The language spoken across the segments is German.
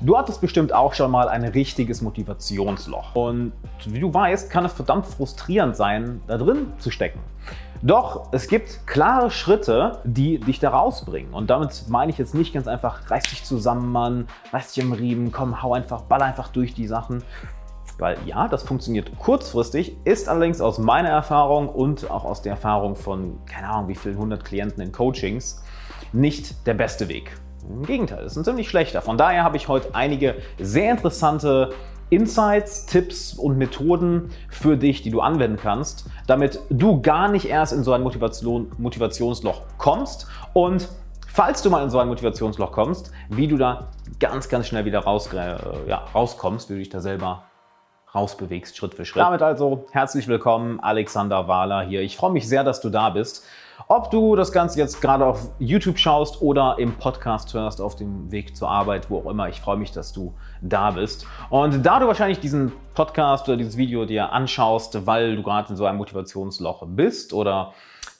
Du hattest bestimmt auch schon mal ein richtiges Motivationsloch. Und wie du weißt, kann es verdammt frustrierend sein, da drin zu stecken. Doch es gibt klare Schritte, die dich da rausbringen. Und damit meine ich jetzt nicht ganz einfach, reiß dich zusammen, Mann, reiß dich im Riemen, komm, hau einfach, ball einfach durch die Sachen. Weil ja, das funktioniert kurzfristig, ist allerdings aus meiner Erfahrung und auch aus der Erfahrung von, keine Ahnung, wie vielen hundert Klienten in Coachings, nicht der beste Weg. Im Gegenteil, es ist ein ziemlich schlechter. Von daher habe ich heute einige sehr interessante Insights, Tipps und Methoden für dich, die du anwenden kannst, damit du gar nicht erst in so ein Motivation, Motivationsloch kommst und falls du mal in so ein Motivationsloch kommst, wie du da ganz, ganz schnell wieder raus, äh, ja, rauskommst, wie du dich da selber rausbewegst, Schritt für Schritt. Damit also herzlich willkommen, Alexander Wahler hier. Ich freue mich sehr, dass du da bist. Ob du das Ganze jetzt gerade auf YouTube schaust oder im Podcast hörst, auf dem Weg zur Arbeit, wo auch immer, ich freue mich, dass du da bist. Und da du wahrscheinlich diesen Podcast oder dieses Video dir anschaust, weil du gerade in so einem Motivationsloch bist oder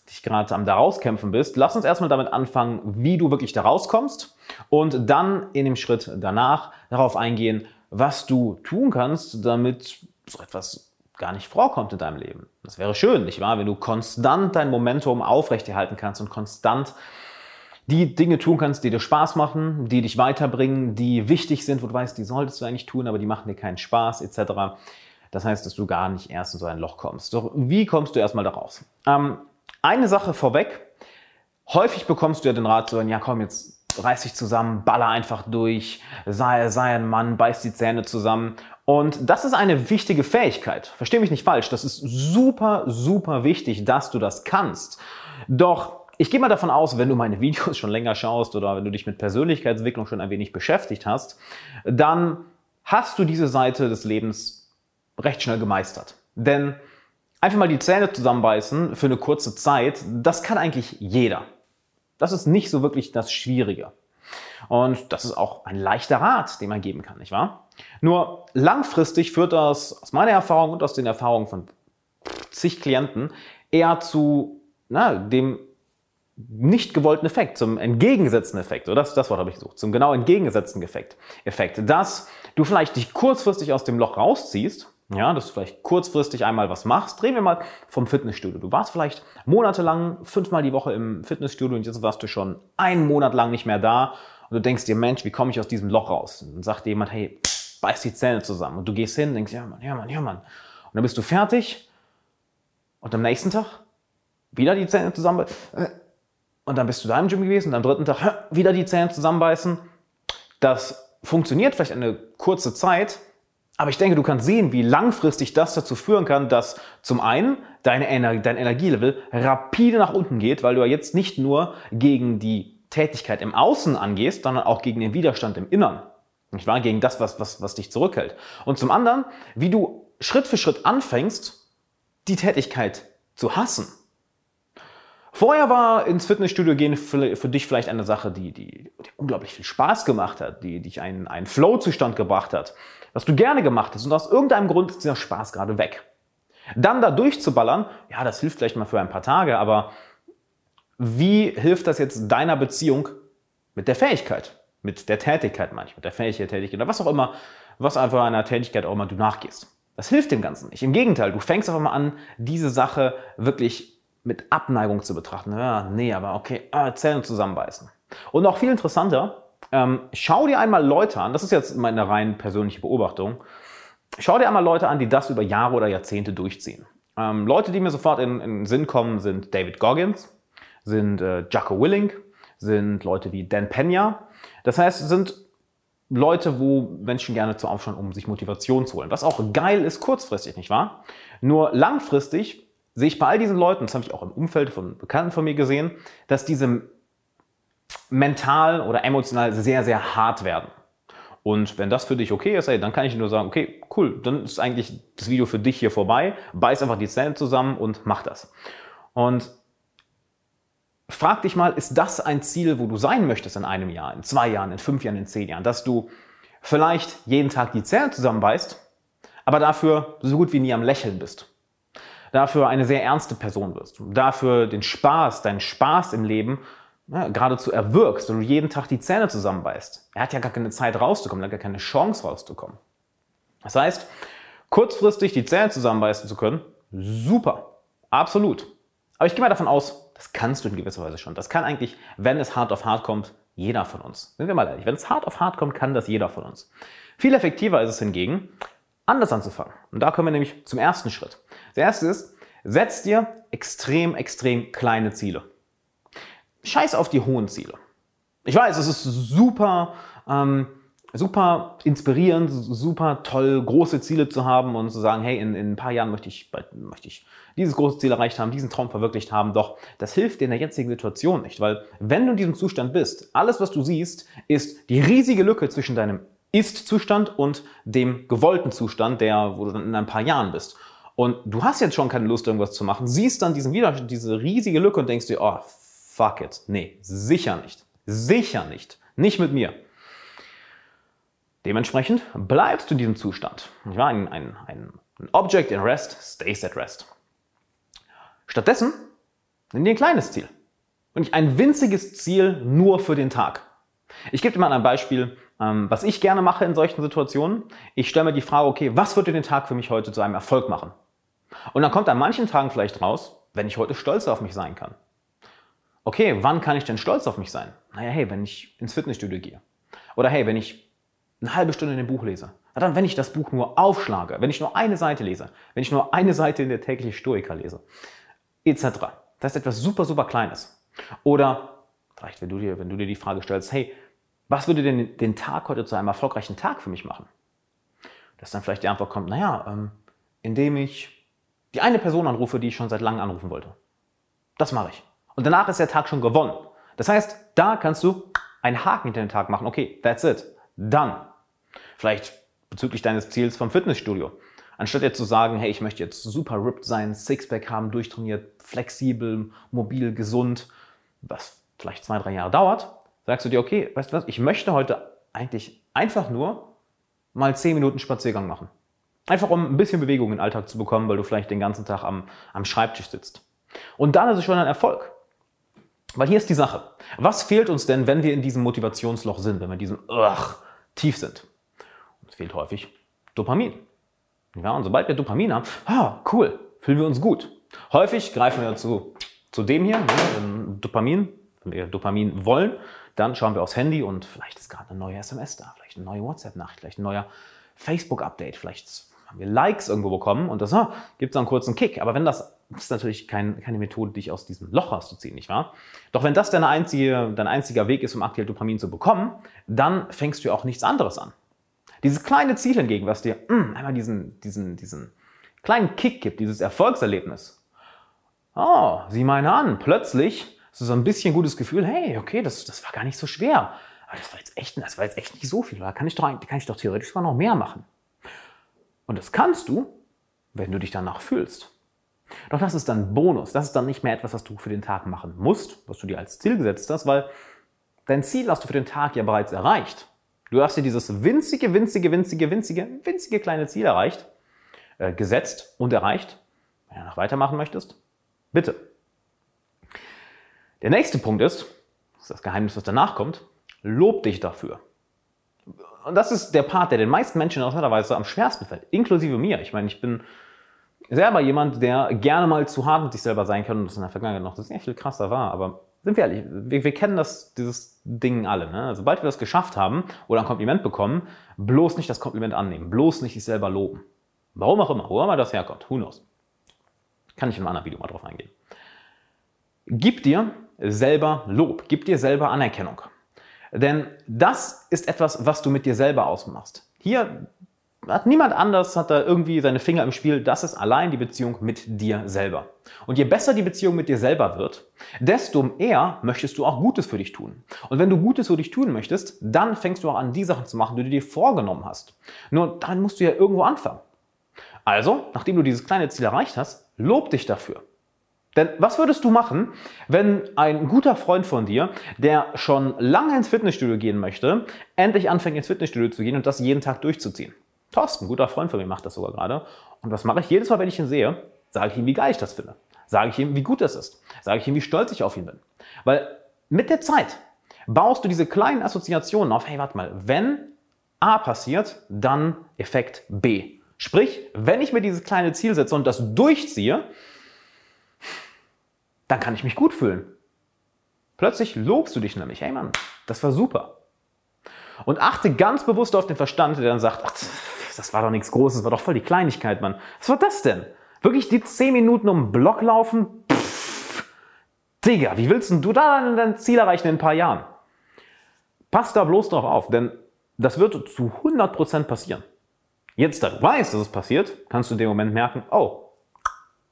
dich gerade am da rauskämpfen bist, lass uns erstmal damit anfangen, wie du wirklich da rauskommst und dann in dem Schritt danach darauf eingehen, was du tun kannst, damit so etwas gar nicht vorkommt in deinem Leben. Das wäre schön, nicht wahr? Wenn du konstant dein Momentum aufrechterhalten kannst und konstant die Dinge tun kannst, die dir Spaß machen, die dich weiterbringen, die wichtig sind, wo du weißt, die solltest du eigentlich tun, aber die machen dir keinen Spaß, etc. Das heißt, dass du gar nicht erst in so ein Loch kommst. Doch wie kommst du erstmal da raus? Ähm, eine Sache vorweg. Häufig bekommst du ja den Rat zu sagen, ja komm, jetzt reiß dich zusammen, baller einfach durch, sei, sei ein Mann, beiß die Zähne zusammen. Und das ist eine wichtige Fähigkeit. Versteh mich nicht falsch. Das ist super, super wichtig, dass du das kannst. Doch ich gehe mal davon aus, wenn du meine Videos schon länger schaust oder wenn du dich mit Persönlichkeitsentwicklung schon ein wenig beschäftigt hast, dann hast du diese Seite des Lebens recht schnell gemeistert. Denn einfach mal die Zähne zusammenbeißen für eine kurze Zeit, das kann eigentlich jeder. Das ist nicht so wirklich das Schwierige. Und das ist auch ein leichter Rat, den man geben kann, nicht wahr? Nur langfristig führt das aus meiner Erfahrung und aus den Erfahrungen von zig Klienten eher zu na, dem nicht gewollten Effekt, zum entgegengesetzten Effekt. Oder das, das Wort habe ich gesucht, zum genau entgegengesetzten Effekt. Effekt, dass du vielleicht dich kurzfristig aus dem Loch rausziehst ja, dass du vielleicht kurzfristig einmal was machst. Drehen wir mal vom Fitnessstudio. Du warst vielleicht monatelang fünfmal die Woche im Fitnessstudio und jetzt warst du schon einen Monat lang nicht mehr da und du denkst dir, Mensch, wie komme ich aus diesem Loch raus? Und dann sagt dir jemand, hey, beiß die Zähne zusammen. Und du gehst hin denkst, ja Mann, ja Mann, ja Mann. Und dann bist du fertig und am nächsten Tag wieder die Zähne zusammen. Und dann bist du da im Gym gewesen und am dritten Tag wieder die Zähne zusammenbeißen. Das funktioniert vielleicht eine kurze Zeit, aber ich denke, du kannst sehen, wie langfristig das dazu führen kann, dass zum einen deine Ener dein Energielevel rapide nach unten geht, weil du ja jetzt nicht nur gegen die Tätigkeit im Außen angehst, sondern auch gegen den Widerstand im Innern. Nicht wahr? Gegen das, was, was, was dich zurückhält. Und zum anderen, wie du Schritt für Schritt anfängst, die Tätigkeit zu hassen. Vorher war ins Fitnessstudio gehen für, für dich vielleicht eine Sache, die, die, die, unglaublich viel Spaß gemacht hat, die dich einen, einen Flow-Zustand gebracht hat, was du gerne gemacht hast und aus irgendeinem Grund ist dieser Spaß gerade weg. Dann da durchzuballern, ja, das hilft vielleicht mal für ein paar Tage, aber wie hilft das jetzt deiner Beziehung mit der Fähigkeit, mit der Tätigkeit manchmal, mit der Fähigkeit, Tätigkeit oder was auch immer, was einfach einer Tätigkeit auch immer du nachgehst? Das hilft dem Ganzen nicht. Im Gegenteil, du fängst einfach mal an, diese Sache wirklich mit Abneigung zu betrachten. Ja, nee, aber okay, ah, Zellen zusammenbeißen. Und noch viel interessanter, ähm, schau dir einmal Leute an, das ist jetzt meine rein persönliche Beobachtung, schau dir einmal Leute an, die das über Jahre oder Jahrzehnte durchziehen. Ähm, Leute, die mir sofort in, den Sinn kommen, sind David Goggins, sind äh, Jocko Willink, sind Leute wie Dan Pena. Das heißt, sind Leute, wo Menschen gerne zu aufschauen, um sich Motivation zu holen. Was auch geil ist kurzfristig, nicht wahr? Nur langfristig sehe ich bei all diesen Leuten, das habe ich auch im Umfeld von Bekannten von mir gesehen, dass diese mental oder emotional sehr, sehr hart werden. Und wenn das für dich okay ist, ey, dann kann ich nur sagen, okay, cool, dann ist eigentlich das Video für dich hier vorbei. Beiß einfach die Zellen zusammen und mach das. Und frag dich mal, ist das ein Ziel, wo du sein möchtest in einem Jahr, in zwei Jahren, in fünf Jahren, in zehn Jahren? Dass du vielleicht jeden Tag die Zellen zusammenbeißt, aber dafür so gut wie nie am Lächeln bist dafür eine sehr ernste Person wirst, dafür den Spaß, deinen Spaß im Leben ja, geradezu erwürgst und du jeden Tag die Zähne zusammenbeißt. Er hat ja gar keine Zeit rauszukommen, er hat gar keine Chance rauszukommen. Das heißt, kurzfristig die Zähne zusammenbeißen zu können, super, absolut. Aber ich gehe mal davon aus, das kannst du in gewisser Weise schon. Das kann eigentlich, wenn es hart auf hart kommt, jeder von uns. Sind wir mal ehrlich, wenn es hart auf hart kommt, kann das jeder von uns. Viel effektiver ist es hingegen, anders anzufangen. Und da kommen wir nämlich zum ersten Schritt. Der erste ist, setz dir extrem, extrem kleine Ziele. Scheiß auf die hohen Ziele. Ich weiß, es ist super, ähm, super inspirierend, super toll, große Ziele zu haben und zu sagen, hey, in, in ein paar Jahren möchte ich, möchte ich dieses große Ziel erreicht haben, diesen Traum verwirklicht haben. Doch das hilft dir in der jetzigen Situation nicht, weil wenn du in diesem Zustand bist, alles, was du siehst, ist die riesige Lücke zwischen deinem Ist-Zustand und dem gewollten Zustand, der, wo du dann in ein paar Jahren bist. Und du hast jetzt schon keine Lust, irgendwas zu machen, siehst dann diesen Widerstand, diese riesige Lücke und denkst dir, oh, fuck it. Nee, sicher nicht. Sicher nicht. Nicht mit mir. Dementsprechend bleibst du in diesem Zustand. Ein, ein, ein Object in Rest stays at rest. Stattdessen nimm dir ein kleines Ziel. Und nicht ein winziges Ziel nur für den Tag. Ich gebe dir mal ein Beispiel, ähm, was ich gerne mache in solchen Situationen. Ich stelle mir die Frage, okay, was wird den Tag für mich heute zu einem Erfolg machen? Und dann kommt an manchen Tagen vielleicht raus, wenn ich heute stolz auf mich sein kann. Okay, wann kann ich denn stolz auf mich sein? Naja, hey, wenn ich ins Fitnessstudio gehe. Oder hey, wenn ich eine halbe Stunde in dem Buch lese. Na dann, wenn ich das Buch nur aufschlage, wenn ich nur eine Seite lese, wenn ich nur eine Seite in der täglichen Stoiker lese etc. Das ist etwas super, super Kleines. Oder vielleicht, wenn du dir, wenn du dir die Frage stellst, hey, was würde denn den Tag heute zu einem erfolgreichen Tag für mich machen? Dass dann vielleicht die Antwort kommt, naja, ähm, indem ich die eine Person anrufe, die ich schon seit langem anrufen wollte. Das mache ich. Und danach ist der Tag schon gewonnen. Das heißt, da kannst du einen Haken hinter den Tag machen. Okay, that's it. Dann. Vielleicht bezüglich deines Ziels vom Fitnessstudio. Anstatt jetzt zu sagen, hey, ich möchte jetzt super ripped sein, Sixpack haben, durchtrainiert, flexibel, mobil, gesund, was vielleicht zwei, drei Jahre dauert, sagst du dir, okay, weißt du was, ich möchte heute eigentlich einfach nur mal zehn Minuten Spaziergang machen. Einfach um ein bisschen Bewegung in den Alltag zu bekommen, weil du vielleicht den ganzen Tag am, am Schreibtisch sitzt. Und dann ist es schon ein Erfolg. Weil hier ist die Sache. Was fehlt uns denn, wenn wir in diesem Motivationsloch sind, wenn wir in diesem Ugh, tief sind? Uns fehlt häufig Dopamin. Ja, und sobald wir Dopamin haben, ah, cool, fühlen wir uns gut. Häufig greifen wir zu, zu dem hier, ne, Dopamin, wenn wir Dopamin wollen, dann schauen wir aufs Handy und vielleicht ist gerade eine neue SMS da, vielleicht eine neue WhatsApp-Nachricht, vielleicht ein neuer Facebook-Update, vielleicht haben wir Likes irgendwo bekommen und das ah, gibt es einen kurzen Kick. Aber wenn das, das ist natürlich kein, keine Methode, dich aus diesem Loch rauszuziehen, nicht wahr? Doch wenn das dein, einzige, dein einziger Weg ist, um aktuell Dopamin zu bekommen, dann fängst du auch nichts anderes an. Dieses kleine Ziel hingegen, was dir mm, einmal diesen, diesen, diesen kleinen Kick gibt, dieses Erfolgserlebnis. Oh, sieh meine an, plötzlich hast du so ein bisschen gutes Gefühl, hey, okay, das, das war gar nicht so schwer. Aber das war jetzt echt, das war jetzt echt nicht so viel. Da kann ich doch, kann ich doch theoretisch sogar noch mehr machen. Und das kannst du, wenn du dich danach fühlst. Doch das ist dann Bonus. Das ist dann nicht mehr etwas, was du für den Tag machen musst, was du dir als Ziel gesetzt hast, weil dein Ziel hast du für den Tag ja bereits erreicht. Du hast dir dieses winzige, winzige, winzige, winzige, winzige kleine Ziel erreicht, äh, gesetzt und erreicht. Wenn du noch weitermachen möchtest, bitte. Der nächste Punkt ist, das ist das Geheimnis, was danach kommt, lob dich dafür. Und das ist der Part, der den meisten Menschen interessanterweise am schwersten fällt, inklusive mir. Ich meine, ich bin selber jemand, der gerne mal zu hart mit sich selber sein kann und das in der Vergangenheit noch sehr viel krasser war, aber sind wir ehrlich, wir, wir kennen das, dieses Ding alle. Ne? Sobald wir das geschafft haben oder ein Kompliment bekommen, bloß nicht das Kompliment annehmen, bloß nicht sich selber loben. Warum auch immer, wo immer das herkommt, who knows. Kann ich in einem anderen Video mal drauf eingehen. Gib dir selber Lob, gib dir selber Anerkennung. Denn das ist etwas, was du mit dir selber ausmachst. Hier hat niemand anders hat da irgendwie seine Finger im Spiel. Das ist allein die Beziehung mit dir selber. Und je besser die Beziehung mit dir selber wird, desto eher möchtest du auch Gutes für dich tun. Und wenn du Gutes für dich tun möchtest, dann fängst du auch an, die Sachen zu machen, die du dir vorgenommen hast. Nur dann musst du ja irgendwo anfangen. Also, nachdem du dieses kleine Ziel erreicht hast, lob dich dafür. Denn was würdest du machen, wenn ein guter Freund von dir, der schon lange ins Fitnessstudio gehen möchte, endlich anfängt ins Fitnessstudio zu gehen und das jeden Tag durchzuziehen? Thorsten, guter Freund von mir, macht das sogar gerade. Und was mache ich? Jedes Mal, wenn ich ihn sehe, sage ich ihm, wie geil ich das finde. Sage ich ihm, wie gut das ist. Sage ich ihm, wie stolz ich auf ihn bin. Weil mit der Zeit baust du diese kleinen Assoziationen auf, hey, warte mal, wenn A passiert, dann Effekt B. Sprich, wenn ich mir dieses kleine Ziel setze und das durchziehe, dann kann ich mich gut fühlen. Plötzlich lobst du dich nämlich, hey Mann, das war super. Und achte ganz bewusst auf den Verstand, der dann sagt, ach, das war doch nichts Großes, das war doch voll die Kleinigkeit, Mann. Was war das denn? Wirklich die 10 Minuten um den Block laufen? Pff, Digga, wie willst du da dein Ziel erreichen in ein paar Jahren? Pass da bloß drauf auf, denn das wird zu 100% passieren. Jetzt, da du weißt, dass es passiert, kannst du in dem Moment merken, oh,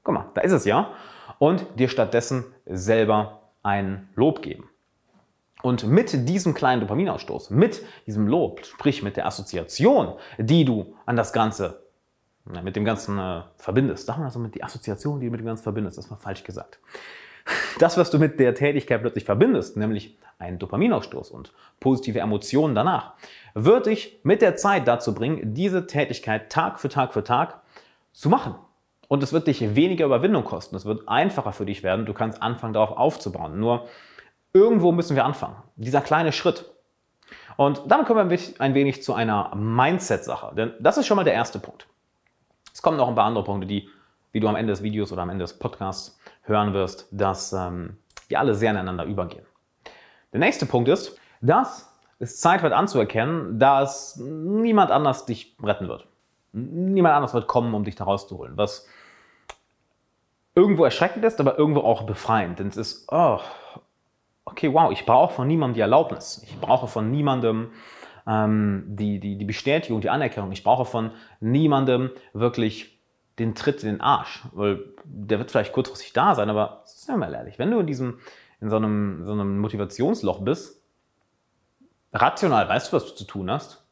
guck mal, da ist es ja. Und dir stattdessen selber ein Lob geben. Und mit diesem kleinen Dopaminausstoß, mit diesem Lob, sprich mit der Assoziation, die du an das Ganze, mit dem Ganzen äh, verbindest, sagen wir also mit die Assoziation, die du mit dem Ganzen verbindest, das war falsch gesagt. Das, was du mit der Tätigkeit plötzlich verbindest, nämlich einen Dopaminausstoß und positive Emotionen danach, wird dich mit der Zeit dazu bringen, diese Tätigkeit Tag für Tag für Tag zu machen. Und es wird dich weniger Überwindung kosten. Es wird einfacher für dich werden. Du kannst anfangen, darauf aufzubauen. Nur irgendwo müssen wir anfangen. Dieser kleine Schritt. Und dann kommen wir ein wenig zu einer Mindset-Sache. Denn das ist schon mal der erste Punkt. Es kommen noch ein paar andere Punkte, die, wie du am Ende des Videos oder am Ende des Podcasts hören wirst, dass ähm, wir alle sehr ineinander übergehen. Der nächste Punkt ist, dass es Zeit wird anzuerkennen, dass niemand anders dich retten wird. Niemand anders wird kommen, um dich da rauszuholen. Was irgendwo erschreckend ist, aber irgendwo auch befreiend. Denn es ist, oh, okay, wow, ich brauche von niemandem die Erlaubnis. Ich brauche von niemandem ähm, die, die, die Bestätigung, die Anerkennung. Ich brauche von niemandem wirklich den Tritt in den Arsch. Weil der wird vielleicht kurzfristig da sein, aber sind wir mal ehrlich, wenn du in diesem, in so einem, so einem Motivationsloch bist, rational weißt du, was du zu tun hast.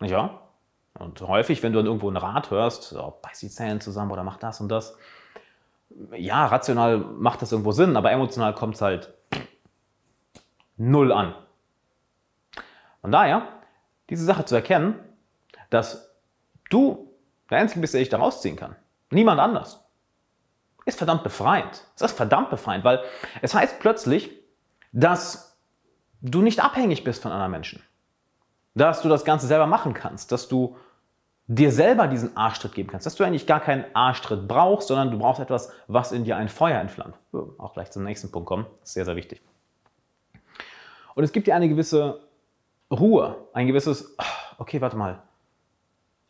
Wahr? Und häufig, wenn du dann irgendwo einen Rat hörst, so, beiß die Zähne zusammen oder mach das und das, ja, rational macht das irgendwo Sinn, aber emotional kommt es halt null an. Von daher, diese Sache zu erkennen, dass du der Einzige bist, der dich da rausziehen kann. Niemand anders. Ist verdammt befreiend. Es ist verdammt befreiend, weil es heißt plötzlich, dass du nicht abhängig bist von anderen Menschen. Dass du das Ganze selber machen kannst, dass du dir selber diesen Arschtritt geben kannst, dass du eigentlich gar keinen Arschtritt brauchst, sondern du brauchst etwas, was in dir ein Feuer entflammt. Auch gleich zum nächsten Punkt kommen. Das ist sehr, sehr wichtig. Und es gibt dir eine gewisse Ruhe, ein gewisses, okay, warte mal,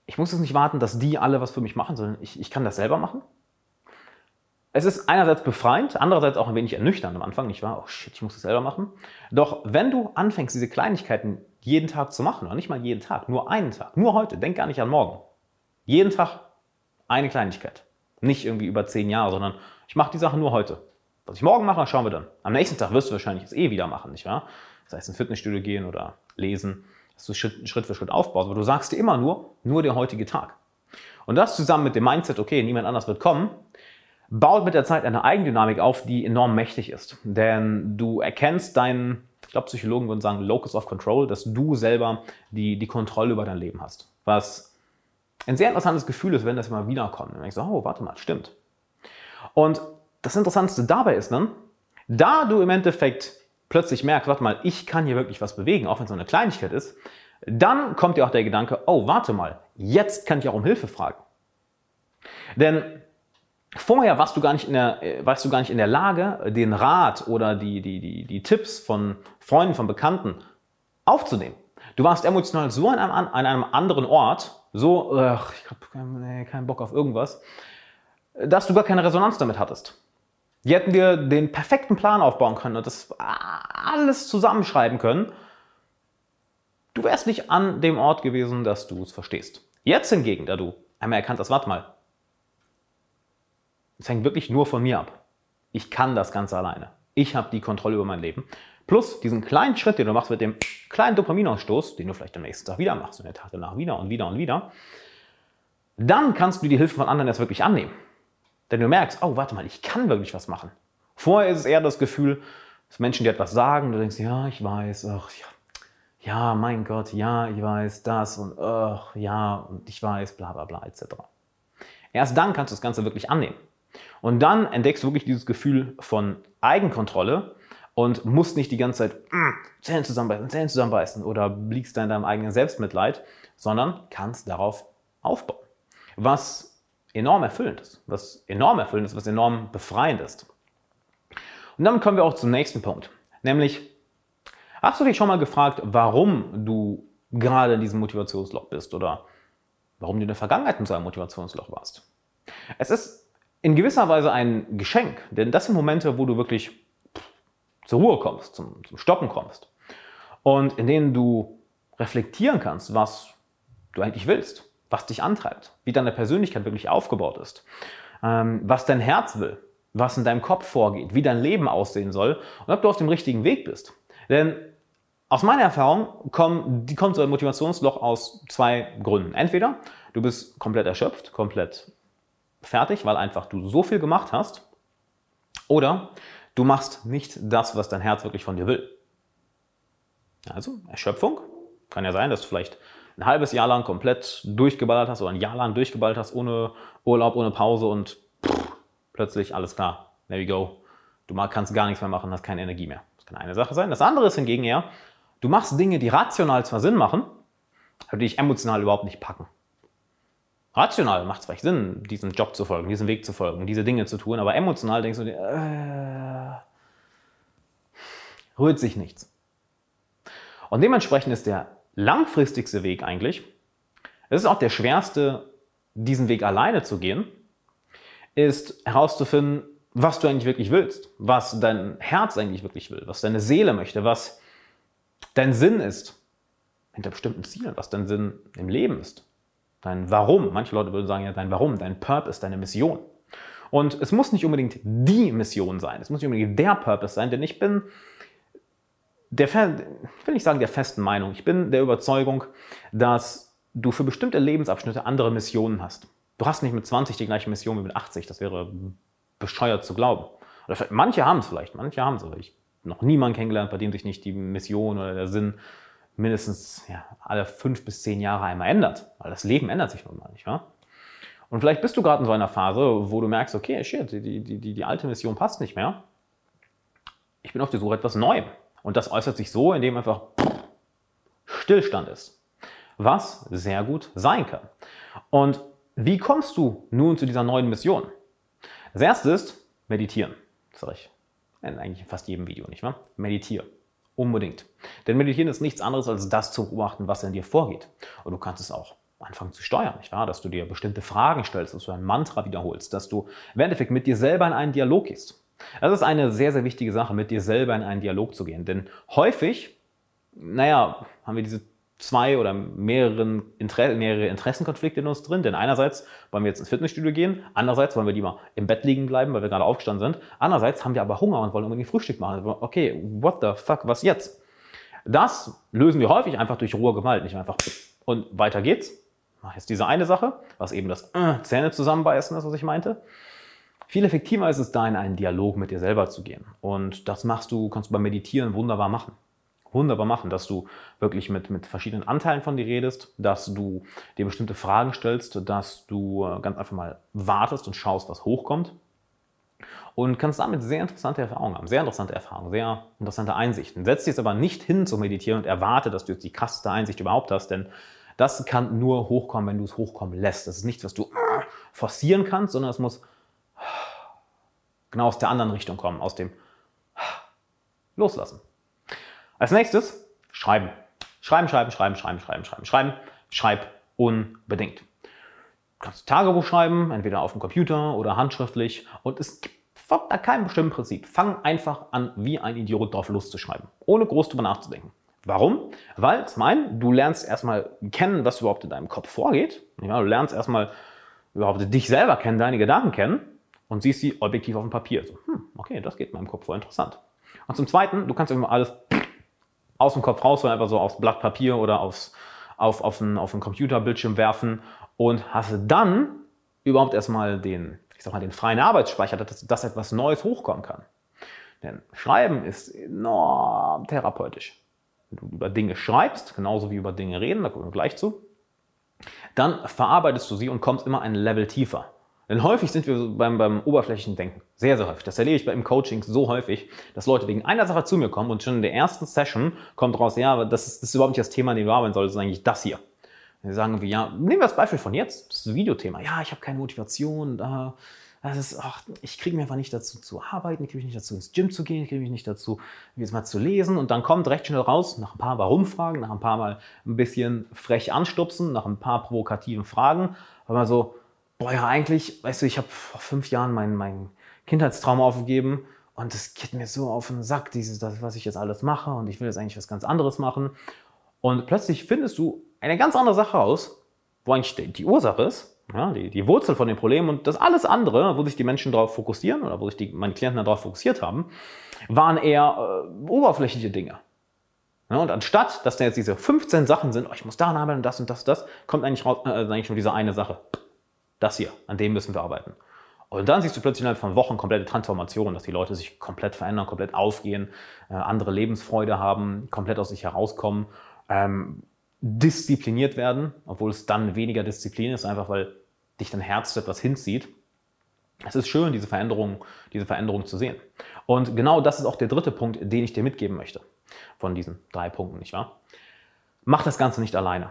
ich muss jetzt nicht warten, dass die alle was für mich machen, sondern ich, ich kann das selber machen. Es ist einerseits befreiend, andererseits auch ein wenig ernüchternd am Anfang, nicht wahr? Oh shit, ich muss das selber machen. Doch wenn du anfängst, diese Kleinigkeiten jeden Tag zu machen, oder nicht mal jeden Tag, nur einen Tag, nur heute, denk gar nicht an morgen. Jeden Tag eine Kleinigkeit. Nicht irgendwie über zehn Jahre, sondern ich mache die Sache nur heute. Was ich morgen mache, schauen wir dann. Am nächsten Tag wirst du wahrscheinlich es eh wieder machen, nicht wahr? Das heißt, ins Fitnessstudio gehen oder lesen, dass du Schritt, für Schritt aufbaust. Aber du sagst dir immer nur, nur der heutige Tag. Und das zusammen mit dem Mindset, okay, niemand anders wird kommen, baut mit der Zeit eine Eigendynamik auf, die enorm mächtig ist. Denn du erkennst deinen, ich glaube, Psychologen würden sagen, Locus of Control, dass du selber die, die Kontrolle über dein Leben hast. Was ein sehr interessantes Gefühl ist, wenn das immer wiederkommt. Und ich so, oh, warte mal, stimmt. Und das Interessanteste dabei ist dann, da du im Endeffekt plötzlich merkst, warte mal, ich kann hier wirklich was bewegen, auch wenn es so eine Kleinigkeit ist, dann kommt dir auch der Gedanke, oh, warte mal, jetzt kann ich auch um Hilfe fragen. Denn vorher warst du gar nicht in der, äh, warst du gar nicht in der Lage, den Rat oder die, die, die, die Tipps von Freunden, von Bekannten aufzunehmen. Du warst emotional so an einem, an einem anderen Ort, so, ach, ich habe keinen, keinen Bock auf irgendwas, dass du gar keine Resonanz damit hattest. Die hätten dir den perfekten Plan aufbauen können und das alles zusammenschreiben können. Du wärst nicht an dem Ort gewesen, dass du es verstehst. Jetzt hingegen, da du einmal erkannt hast, warte mal, es hängt wirklich nur von mir ab. Ich kann das Ganze alleine. Ich habe die Kontrolle über mein Leben. Plus diesen kleinen Schritt, den du machst mit dem kleinen Dopaminausstoß, den du vielleicht am nächsten Tag wieder machst und der Tag danach wieder und wieder und wieder, dann kannst du die Hilfe von anderen erst wirklich annehmen. Denn du merkst, oh, warte mal, ich kann wirklich was machen. Vorher ist es eher das Gefühl, dass Menschen dir etwas sagen, du denkst, ja, ich weiß, ach, ja, ja, mein Gott, ja, ich weiß das und ach, ja, und ich weiß, bla bla bla, etc. Erst dann kannst du das Ganze wirklich annehmen. Und dann entdeckst du wirklich dieses Gefühl von Eigenkontrolle und musst nicht die ganze Zeit mm, Zähne zusammenbeißen, Zähne zusammenbeißen oder liegst da in deinem eigenen Selbstmitleid, sondern kannst darauf aufbauen. Was enorm erfüllend ist, was enorm erfüllend ist, was enorm befreiend ist. Und damit kommen wir auch zum nächsten Punkt, nämlich hast du dich schon mal gefragt, warum du gerade in diesem Motivationsloch bist oder warum du in der Vergangenheit in so einem Motivationsloch warst? Es ist in gewisser Weise ein Geschenk, denn das sind Momente, wo du wirklich zur Ruhe kommst, zum, zum Stoppen kommst und in denen du reflektieren kannst, was du eigentlich willst, was dich antreibt, wie deine Persönlichkeit wirklich aufgebaut ist, ähm, was dein Herz will, was in deinem Kopf vorgeht, wie dein Leben aussehen soll und ob du auf dem richtigen Weg bist. Denn aus meiner Erfahrung kommen, die kommt so ein Motivationsloch aus zwei Gründen. Entweder du bist komplett erschöpft, komplett fertig, weil einfach du so viel gemacht hast, oder du machst nicht das, was dein Herz wirklich von dir will. Also Erschöpfung kann ja sein, dass du vielleicht ein halbes Jahr lang komplett durchgeballert hast oder ein Jahr lang durchgeballert hast, ohne Urlaub, ohne Pause und pff, plötzlich alles klar, there we go. Du kannst gar nichts mehr machen, hast keine Energie mehr. Das kann eine Sache sein. Das andere ist hingegen eher, du machst Dinge, die rational zwar Sinn machen, aber die dich emotional überhaupt nicht packen. Rational macht es vielleicht Sinn, diesem Job zu folgen, diesem Weg zu folgen, diese Dinge zu tun, aber emotional denkst du dir, äh, rührt sich nichts. Und dementsprechend ist der langfristigste Weg eigentlich, es ist auch der schwerste, diesen Weg alleine zu gehen, ist herauszufinden, was du eigentlich wirklich willst, was dein Herz eigentlich wirklich will, was deine Seele möchte, was dein Sinn ist hinter bestimmten Zielen, was dein Sinn im Leben ist. Dein Warum. Manche Leute würden sagen ja dein Warum, dein Purpose, deine Mission. Und es muss nicht unbedingt die Mission sein. Es muss nicht unbedingt der Purpose sein, denn ich bin der, ich will nicht sagen der festen Meinung, ich bin der Überzeugung, dass du für bestimmte Lebensabschnitte andere Missionen hast. Du hast nicht mit 20 die gleiche Mission wie mit 80, das wäre bescheuert zu glauben. Manche haben es vielleicht, manche haben es, aber ich habe noch niemanden kennengelernt, bei dem sich nicht die Mission oder der Sinn mindestens ja, alle fünf bis zehn Jahre einmal ändert. Weil das Leben ändert sich nun mal, nicht wahr? Und vielleicht bist du gerade in so einer Phase, wo du merkst, okay, shit, die, die, die, die alte Mission passt nicht mehr. Ich bin auf der Suche etwas Neuem. Und das äußert sich so, indem einfach Stillstand ist. Was sehr gut sein kann. Und wie kommst du nun zu dieser neuen Mission? Das erste ist meditieren. Das sage ich in eigentlich fast jedem Video, nicht wahr? Meditiere. Unbedingt. Denn Meditieren ist nichts anderes als das zu beobachten, was in dir vorgeht. Und du kannst es auch anfangen zu steuern, nicht wahr? Dass du dir bestimmte Fragen stellst, dass du ein Mantra wiederholst, dass du im Endeffekt mit dir selber in einen Dialog gehst. Das ist eine sehr, sehr wichtige Sache, mit dir selber in einen Dialog zu gehen. Denn häufig, naja, haben wir diese zwei oder mehreren Inter mehrere Interessenkonflikte in uns drin. Denn einerseits wollen wir jetzt ins Fitnessstudio gehen, andererseits wollen wir lieber im Bett liegen bleiben, weil wir gerade aufgestanden sind. Andererseits haben wir aber Hunger und wollen unbedingt Frühstück machen. Okay, what the fuck, was jetzt? Das lösen wir häufig einfach durch rohe Gewalt, nicht einfach und weiter geht's. Mach jetzt diese eine Sache, was eben das äh, Zähne zusammenbeißen ist, was ich meinte. Viel effektiver ist es da, in einen Dialog mit dir selber zu gehen. Und das machst du, kannst du beim Meditieren wunderbar machen wunderbar machen, dass du wirklich mit, mit verschiedenen Anteilen von dir redest, dass du dir bestimmte Fragen stellst, dass du äh, ganz einfach mal wartest und schaust, was hochkommt. Und kannst damit sehr interessante Erfahrungen haben, sehr interessante Erfahrungen, sehr interessante Einsichten. Setz dich jetzt aber nicht hin zu meditieren und erwarte, dass du jetzt die krasseste Einsicht überhaupt hast, denn das kann nur hochkommen, wenn du es hochkommen lässt. Das ist nichts, was du äh, forcieren kannst, sondern es muss genau aus der anderen Richtung kommen, aus dem Loslassen. Als nächstes schreiben. Schreiben, schreiben, schreiben, schreiben, schreiben, schreiben, schreiben. Schreib unbedingt. Du kannst Tagebuch schreiben, entweder auf dem Computer oder handschriftlich. Und es folgt da kein bestimmtes Prinzip. Fang einfach an, wie ein Idiot drauf loszuschreiben, ohne groß drüber nachzudenken. Warum? Weil zum einen, du lernst erstmal kennen, was überhaupt in deinem Kopf vorgeht. Ja, du lernst erstmal überhaupt dich selber kennen, deine Gedanken kennen und siehst sie objektiv auf dem Papier. So, hm, okay, das geht in meinem Kopf vor, interessant. Und zum Zweiten, du kannst immer alles aus dem Kopf raus, sondern einfach so aufs Blatt Papier oder aufs, auf, auf, einen, auf Computerbildschirm werfen und hast dann überhaupt erstmal den, ich sag mal, den freien Arbeitsspeicher, dass, dass etwas Neues hochkommen kann. Denn Schreiben ist enorm therapeutisch. Wenn du über Dinge schreibst, genauso wie über Dinge reden, da kommen wir gleich zu, dann verarbeitest du sie und kommst immer ein Level tiefer. Denn häufig sind wir beim, beim oberflächlichen Denken. Sehr, sehr häufig. Das erlebe ich im Coaching so häufig, dass Leute wegen einer Sache zu mir kommen und schon in der ersten Session kommt raus, ja, das ist, das ist überhaupt nicht das Thema, an dem du arbeiten solltest, sondern eigentlich das hier. Wir sagen wir, ja, nehmen wir das Beispiel von jetzt, das Videothema. Ja, ich habe keine Motivation, da, das ist, ach, ich kriege mich einfach nicht dazu zu arbeiten, ich kriege mich nicht dazu ins Gym zu gehen, ich kriege mich nicht dazu, jetzt mal zu lesen und dann kommt recht schnell raus, nach ein paar Warum-Fragen, nach ein paar Mal ein bisschen frech anstupsen, nach ein paar provokativen Fragen, man so, boah, ja, eigentlich, weißt du, ich habe vor fünf Jahren meinen mein Kindheitstraum aufgegeben und das geht mir so auf den Sack, dieses, das, was ich jetzt alles mache und ich will jetzt eigentlich was ganz anderes machen. Und plötzlich findest du eine ganz andere Sache aus, wo eigentlich die, Ursache ist, ja, die, die Wurzel von dem Problem und das alles andere, wo sich die Menschen darauf fokussieren oder wo sich die, meine Klienten darauf fokussiert haben, waren eher äh, oberflächliche Dinge. Ja, und anstatt, dass da jetzt diese 15 Sachen sind, oh, ich muss daran arbeiten, das und das, das, kommt eigentlich, raus, äh, eigentlich nur diese eine Sache. Das hier, an dem müssen wir arbeiten. Und dann siehst du plötzlich innerhalb von Wochen komplette Transformationen, dass die Leute sich komplett verändern, komplett aufgehen, äh, andere Lebensfreude haben, komplett aus sich herauskommen, ähm, diszipliniert werden, obwohl es dann weniger Disziplin ist, einfach weil dich dein Herz zu etwas hinzieht. Es ist schön, diese Veränderung, diese Veränderung zu sehen. Und genau das ist auch der dritte Punkt, den ich dir mitgeben möchte. Von diesen drei Punkten, nicht wahr? Mach das Ganze nicht alleine.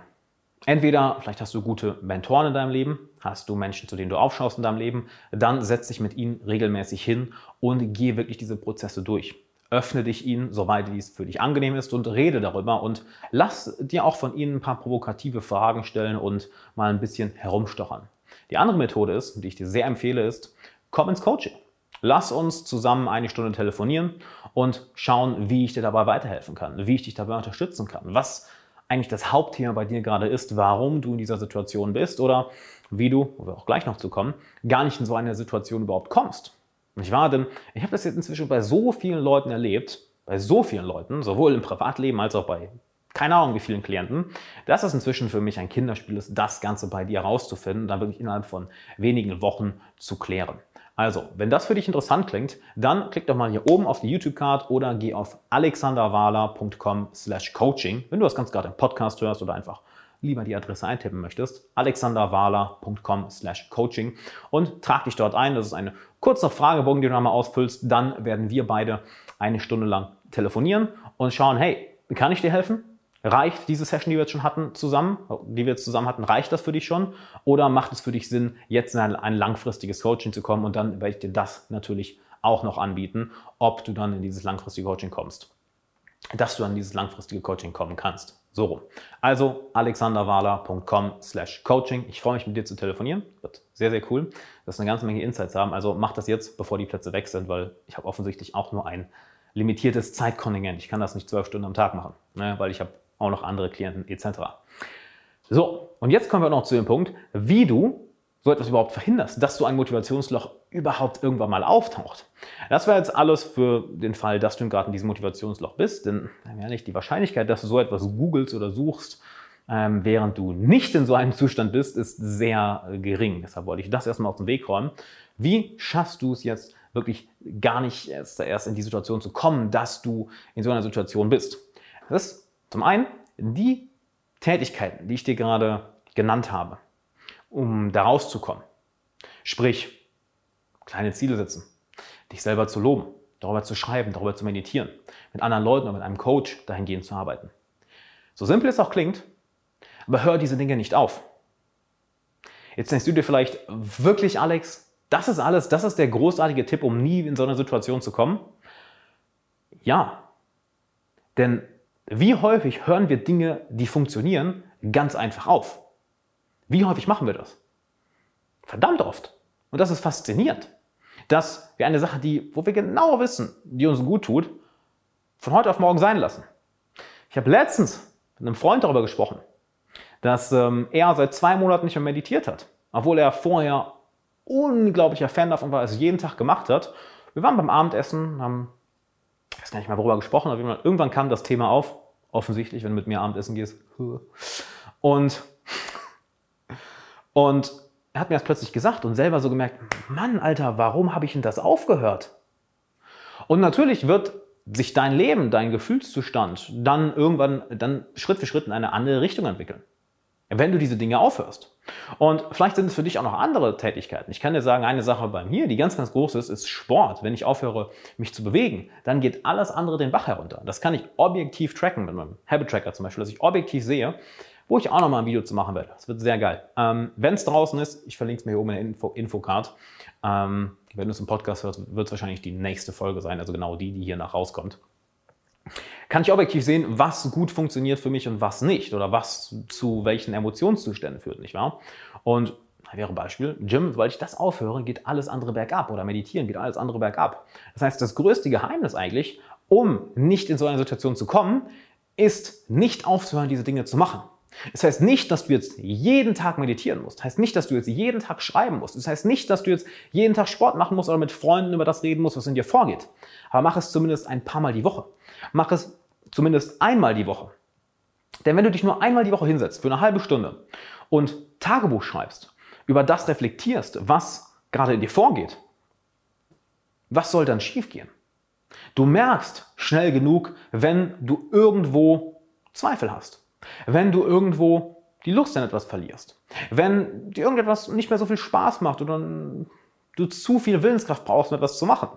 Entweder vielleicht hast du gute Mentoren in deinem Leben, hast du Menschen, zu denen du aufschaust in deinem Leben, dann setz dich mit ihnen regelmäßig hin und geh wirklich diese Prozesse durch. Öffne dich ihnen, soweit dies für dich angenehm ist und rede darüber und lass dir auch von ihnen ein paar provokative Fragen stellen und mal ein bisschen herumstochern. Die andere Methode ist, die ich dir sehr empfehle, ist, komm ins Coaching. Lass uns zusammen eine Stunde telefonieren und schauen, wie ich dir dabei weiterhelfen kann, wie ich dich dabei unterstützen kann, was eigentlich das Hauptthema bei dir gerade ist, warum du in dieser Situation bist oder wie du, wo wir auch gleich noch zu kommen, gar nicht in so eine Situation überhaupt kommst. Nicht wahr? Denn ich habe das jetzt inzwischen bei so vielen Leuten erlebt, bei so vielen Leuten, sowohl im Privatleben als auch bei keine Ahnung wie vielen Klienten, dass es inzwischen für mich ein Kinderspiel ist, das Ganze bei dir herauszufinden, dann wirklich innerhalb von wenigen Wochen zu klären. Also, wenn das für dich interessant klingt, dann klick doch mal hier oben auf die YouTube-Card oder geh auf alexanderwala.com slash coaching, wenn du das ganz gerade im Podcast hörst oder einfach lieber die Adresse eintippen möchtest, alexanderwala.com slash coaching und trag dich dort ein. Das ist eine kurze Fragebogen, die du nochmal ausfüllst. Dann werden wir beide eine Stunde lang telefonieren und schauen, hey, kann ich dir helfen? Reicht diese Session, die wir jetzt schon hatten, zusammen, die wir jetzt zusammen hatten, reicht das für dich schon? Oder macht es für dich Sinn, jetzt in ein, ein langfristiges Coaching zu kommen und dann werde ich dir das natürlich auch noch anbieten, ob du dann in dieses langfristige Coaching kommst. Dass du an dieses langfristige Coaching kommen kannst. So rum. Also alexanderwala.com slash coaching. Ich freue mich mit dir zu telefonieren. Wird sehr, sehr cool. Das ist eine ganze Menge Insights haben. Also mach das jetzt, bevor die Plätze weg sind, weil ich habe offensichtlich auch nur ein limitiertes Zeitkontingent. Ich kann das nicht zwölf Stunden am Tag machen, ne, weil ich habe auch noch andere Klienten etc. So, und jetzt kommen wir noch zu dem Punkt, wie du so etwas überhaupt verhinderst, dass so ein Motivationsloch überhaupt irgendwann mal auftaucht. Das wäre jetzt alles für den Fall, dass du gerade in diesem Motivationsloch bist, denn ehrlich, die Wahrscheinlichkeit, dass du so etwas googelst oder suchst, ähm, während du nicht in so einem Zustand bist, ist sehr äh, gering. Deshalb wollte ich das erstmal aus dem Weg räumen. Wie schaffst du es jetzt wirklich gar nicht erst, erst in die Situation zu kommen, dass du in so einer Situation bist? Das zum einen die Tätigkeiten, die ich dir gerade genannt habe, um da rauszukommen. Sprich, kleine Ziele setzen, dich selber zu loben, darüber zu schreiben, darüber zu meditieren, mit anderen Leuten oder mit einem Coach dahingehend zu arbeiten. So simpel es auch klingt, aber hör diese Dinge nicht auf. Jetzt denkst du dir vielleicht wirklich, Alex, das ist alles, das ist der großartige Tipp, um nie in so eine Situation zu kommen? Ja, denn wie häufig hören wir Dinge, die funktionieren, ganz einfach auf? Wie häufig machen wir das? Verdammt oft. Und das ist faszinierend, dass wir eine Sache, die, wo wir genau wissen, die uns gut tut, von heute auf morgen sein lassen. Ich habe letztens mit einem Freund darüber gesprochen, dass ähm, er seit zwei Monaten nicht mehr meditiert hat, obwohl er vorher unglaublicher Fan davon war, es jeden Tag gemacht hat. Wir waren beim Abendessen, haben ich weiß gar nicht mehr, worüber gesprochen, aber irgendwann kam das Thema auf, offensichtlich, wenn du mit mir Abendessen gehst. Und, und er hat mir das plötzlich gesagt und selber so gemerkt, Mann, Alter, warum habe ich denn das aufgehört? Und natürlich wird sich dein Leben, dein Gefühlszustand dann irgendwann, dann Schritt für Schritt in eine andere Richtung entwickeln. wenn du diese Dinge aufhörst. Und vielleicht sind es für dich auch noch andere Tätigkeiten. Ich kann dir sagen, eine Sache bei mir, die ganz, ganz groß ist, ist Sport. Wenn ich aufhöre, mich zu bewegen, dann geht alles andere den Bach herunter. Das kann ich objektiv tracken mit meinem Habit Tracker zum Beispiel, dass ich objektiv sehe, wo ich auch nochmal ein Video zu machen werde. Das wird sehr geil. Ähm, wenn es draußen ist, ich verlinke es mir hier oben in der Info Infocard. Ähm, wenn du es im Podcast hörst, wird es wahrscheinlich die nächste Folge sein, also genau die, die hier nach rauskommt. Kann ich objektiv sehen, was gut funktioniert für mich und was nicht oder was zu welchen Emotionszuständen führt, nicht wahr? Und wäre Beispiel, Gym, sobald ich das aufhöre, geht alles andere bergab oder meditieren geht alles andere bergab. Das heißt, das größte Geheimnis eigentlich, um nicht in so eine Situation zu kommen, ist nicht aufzuhören, diese Dinge zu machen. Das heißt nicht, dass du jetzt jeden Tag meditieren musst. Das heißt nicht, dass du jetzt jeden Tag schreiben musst. Das heißt nicht, dass du jetzt jeden Tag Sport machen musst oder mit Freunden über das reden musst, was in dir vorgeht. Aber mach es zumindest ein paar Mal die Woche. Mach es zumindest einmal die Woche. Denn wenn du dich nur einmal die Woche hinsetzt, für eine halbe Stunde und Tagebuch schreibst, über das reflektierst, was gerade in dir vorgeht, was soll dann schiefgehen? Du merkst schnell genug, wenn du irgendwo Zweifel hast. Wenn du irgendwo die Lust an etwas verlierst. Wenn dir irgendetwas nicht mehr so viel Spaß macht oder du zu viel Willenskraft brauchst, um etwas zu machen.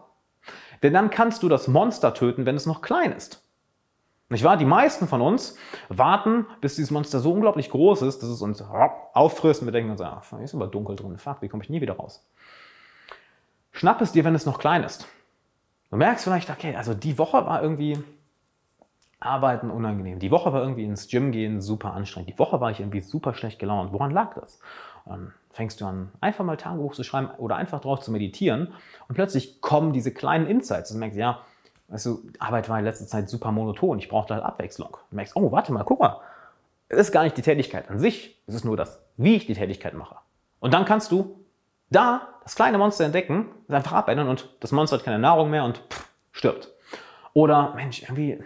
Denn dann kannst du das Monster töten, wenn es noch klein ist. Nicht wahr? Die meisten von uns warten, bis dieses Monster so unglaublich groß ist, dass es uns auffrisst und wir denken uns, ah, ist aber dunkel drin, fuck, wie komme ich nie wieder raus? Schnapp es dir, wenn es noch klein ist. Du merkst vielleicht, okay, also die Woche war irgendwie, Arbeiten unangenehm. Die Woche war irgendwie ins Gym gehen super anstrengend. Die Woche war ich irgendwie super schlecht gelaunt. Woran lag das? Dann fängst du an, einfach mal Tagebuch zu schreiben oder einfach drauf zu meditieren und plötzlich kommen diese kleinen Insights. Und du merkst, ja, weißt du, Arbeit war in letzter Zeit super monoton. Ich brauchte halt Abwechslung. Du merkst, oh, warte mal, guck mal. Es ist gar nicht die Tätigkeit an sich. Es ist nur das, wie ich die Tätigkeit mache. Und dann kannst du da das kleine Monster entdecken, es einfach abändern und das Monster hat keine Nahrung mehr und pff, stirbt. Oder, Mensch, irgendwie,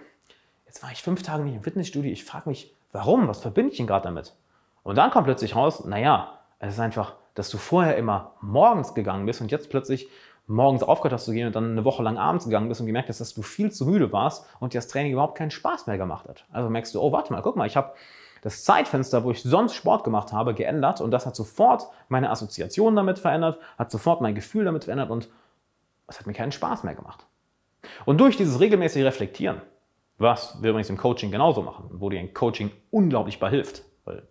jetzt war ich fünf Tage nicht im Fitnessstudio, ich frage mich, warum, was verbinde ich denn gerade damit? Und dann kommt plötzlich raus, naja, es ist einfach, dass du vorher immer morgens gegangen bist und jetzt plötzlich morgens aufgehört hast zu gehen und dann eine Woche lang abends gegangen bist und gemerkt hast, dass du viel zu müde warst und dir das Training überhaupt keinen Spaß mehr gemacht hat. Also merkst du, oh, warte mal, guck mal, ich habe das Zeitfenster, wo ich sonst Sport gemacht habe, geändert und das hat sofort meine Assoziation damit verändert, hat sofort mein Gefühl damit verändert und es hat mir keinen Spaß mehr gemacht. Und durch dieses regelmäßige Reflektieren, was wir übrigens im Coaching genauso machen, wo dir ein Coaching unglaublich bei hilft. Weil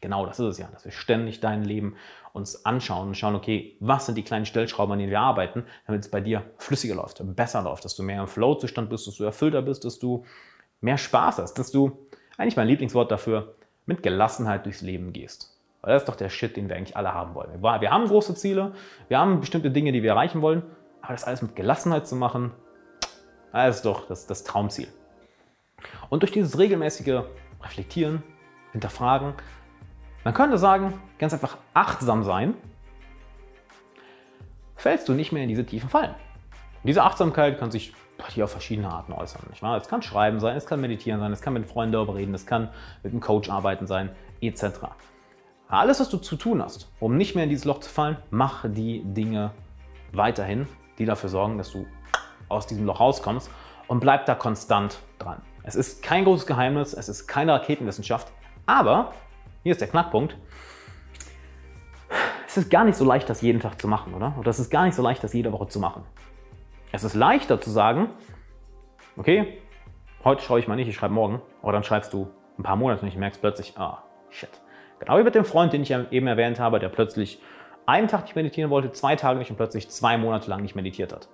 genau das ist es ja, dass wir ständig dein Leben uns anschauen und schauen, okay, was sind die kleinen Stellschrauben, an denen wir arbeiten, damit es bei dir flüssiger läuft, besser läuft, dass du mehr im Flow-Zustand bist, dass du erfüllter bist, dass du mehr Spaß hast, dass du, eigentlich mein Lieblingswort dafür, mit Gelassenheit durchs Leben gehst. Weil das ist doch der Shit, den wir eigentlich alle haben wollen. Wir haben große Ziele, wir haben bestimmte Dinge, die wir erreichen wollen, aber das alles mit Gelassenheit zu machen, das ist doch das, das Traumziel. Und durch dieses regelmäßige Reflektieren, Hinterfragen, man könnte sagen, ganz einfach achtsam sein, fällst du nicht mehr in diese tiefen Fallen. Und diese Achtsamkeit kann sich hier auf verschiedene Arten äußern. Nicht wahr? Es kann Schreiben sein, es kann Meditieren sein, es kann mit Freunden darüber reden, es kann mit einem Coach arbeiten sein, etc. Alles, was du zu tun hast, um nicht mehr in dieses Loch zu fallen, mach die Dinge weiterhin, die dafür sorgen, dass du aus diesem Loch rauskommst und bleib da konstant dran. Es ist kein großes Geheimnis, es ist keine Raketenwissenschaft, aber, hier ist der Knackpunkt, es ist gar nicht so leicht, das jeden Tag zu machen, oder? Oder es ist gar nicht so leicht, das jede Woche zu machen. Es ist leichter zu sagen, okay, heute schreibe ich mal nicht, ich schreibe morgen, aber dann schreibst du ein paar Monate und ich merkst plötzlich, ah, shit. Genau wie mit dem Freund, den ich eben erwähnt habe, der plötzlich einen Tag nicht meditieren wollte, zwei Tage nicht und plötzlich zwei Monate lang nicht meditiert hat.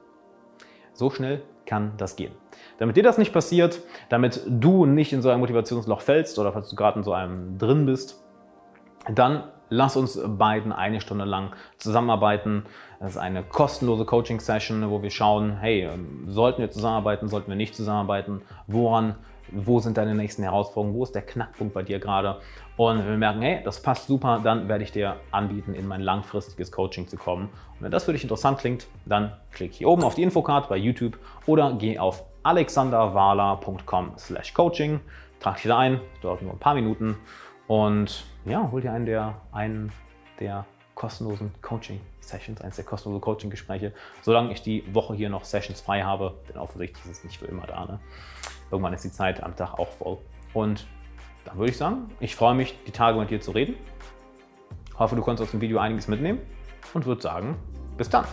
So schnell kann das gehen. Damit dir das nicht passiert, damit du nicht in so ein Motivationsloch fällst oder falls du gerade in so einem drin bist, dann lass uns beiden eine Stunde lang zusammenarbeiten. Das ist eine kostenlose Coaching-Session, wo wir schauen, hey, sollten wir zusammenarbeiten, sollten wir nicht zusammenarbeiten, woran wo sind deine nächsten Herausforderungen, wo ist der Knackpunkt bei dir gerade. Und wenn wir merken, hey, das passt super, dann werde ich dir anbieten, in mein langfristiges Coaching zu kommen. Und wenn das für dich interessant klingt, dann klick hier oben auf die Infocard bei YouTube oder geh auf alexanderwala.com slash coaching, trag dich da ein, dauert nur ein paar Minuten und ja, hol dir einen der, einen der kostenlosen Coaching-Sessions, eines der kostenlosen Coaching-Gespräche, solange ich die Woche hier noch Sessions frei habe, denn offensichtlich ist es nicht für immer da. Ne? Irgendwann ist die Zeit am Tag auch voll. Und dann würde ich sagen, ich freue mich, die Tage mit dir zu reden. Hoffe, du konntest aus dem Video einiges mitnehmen und würde sagen, bis dann.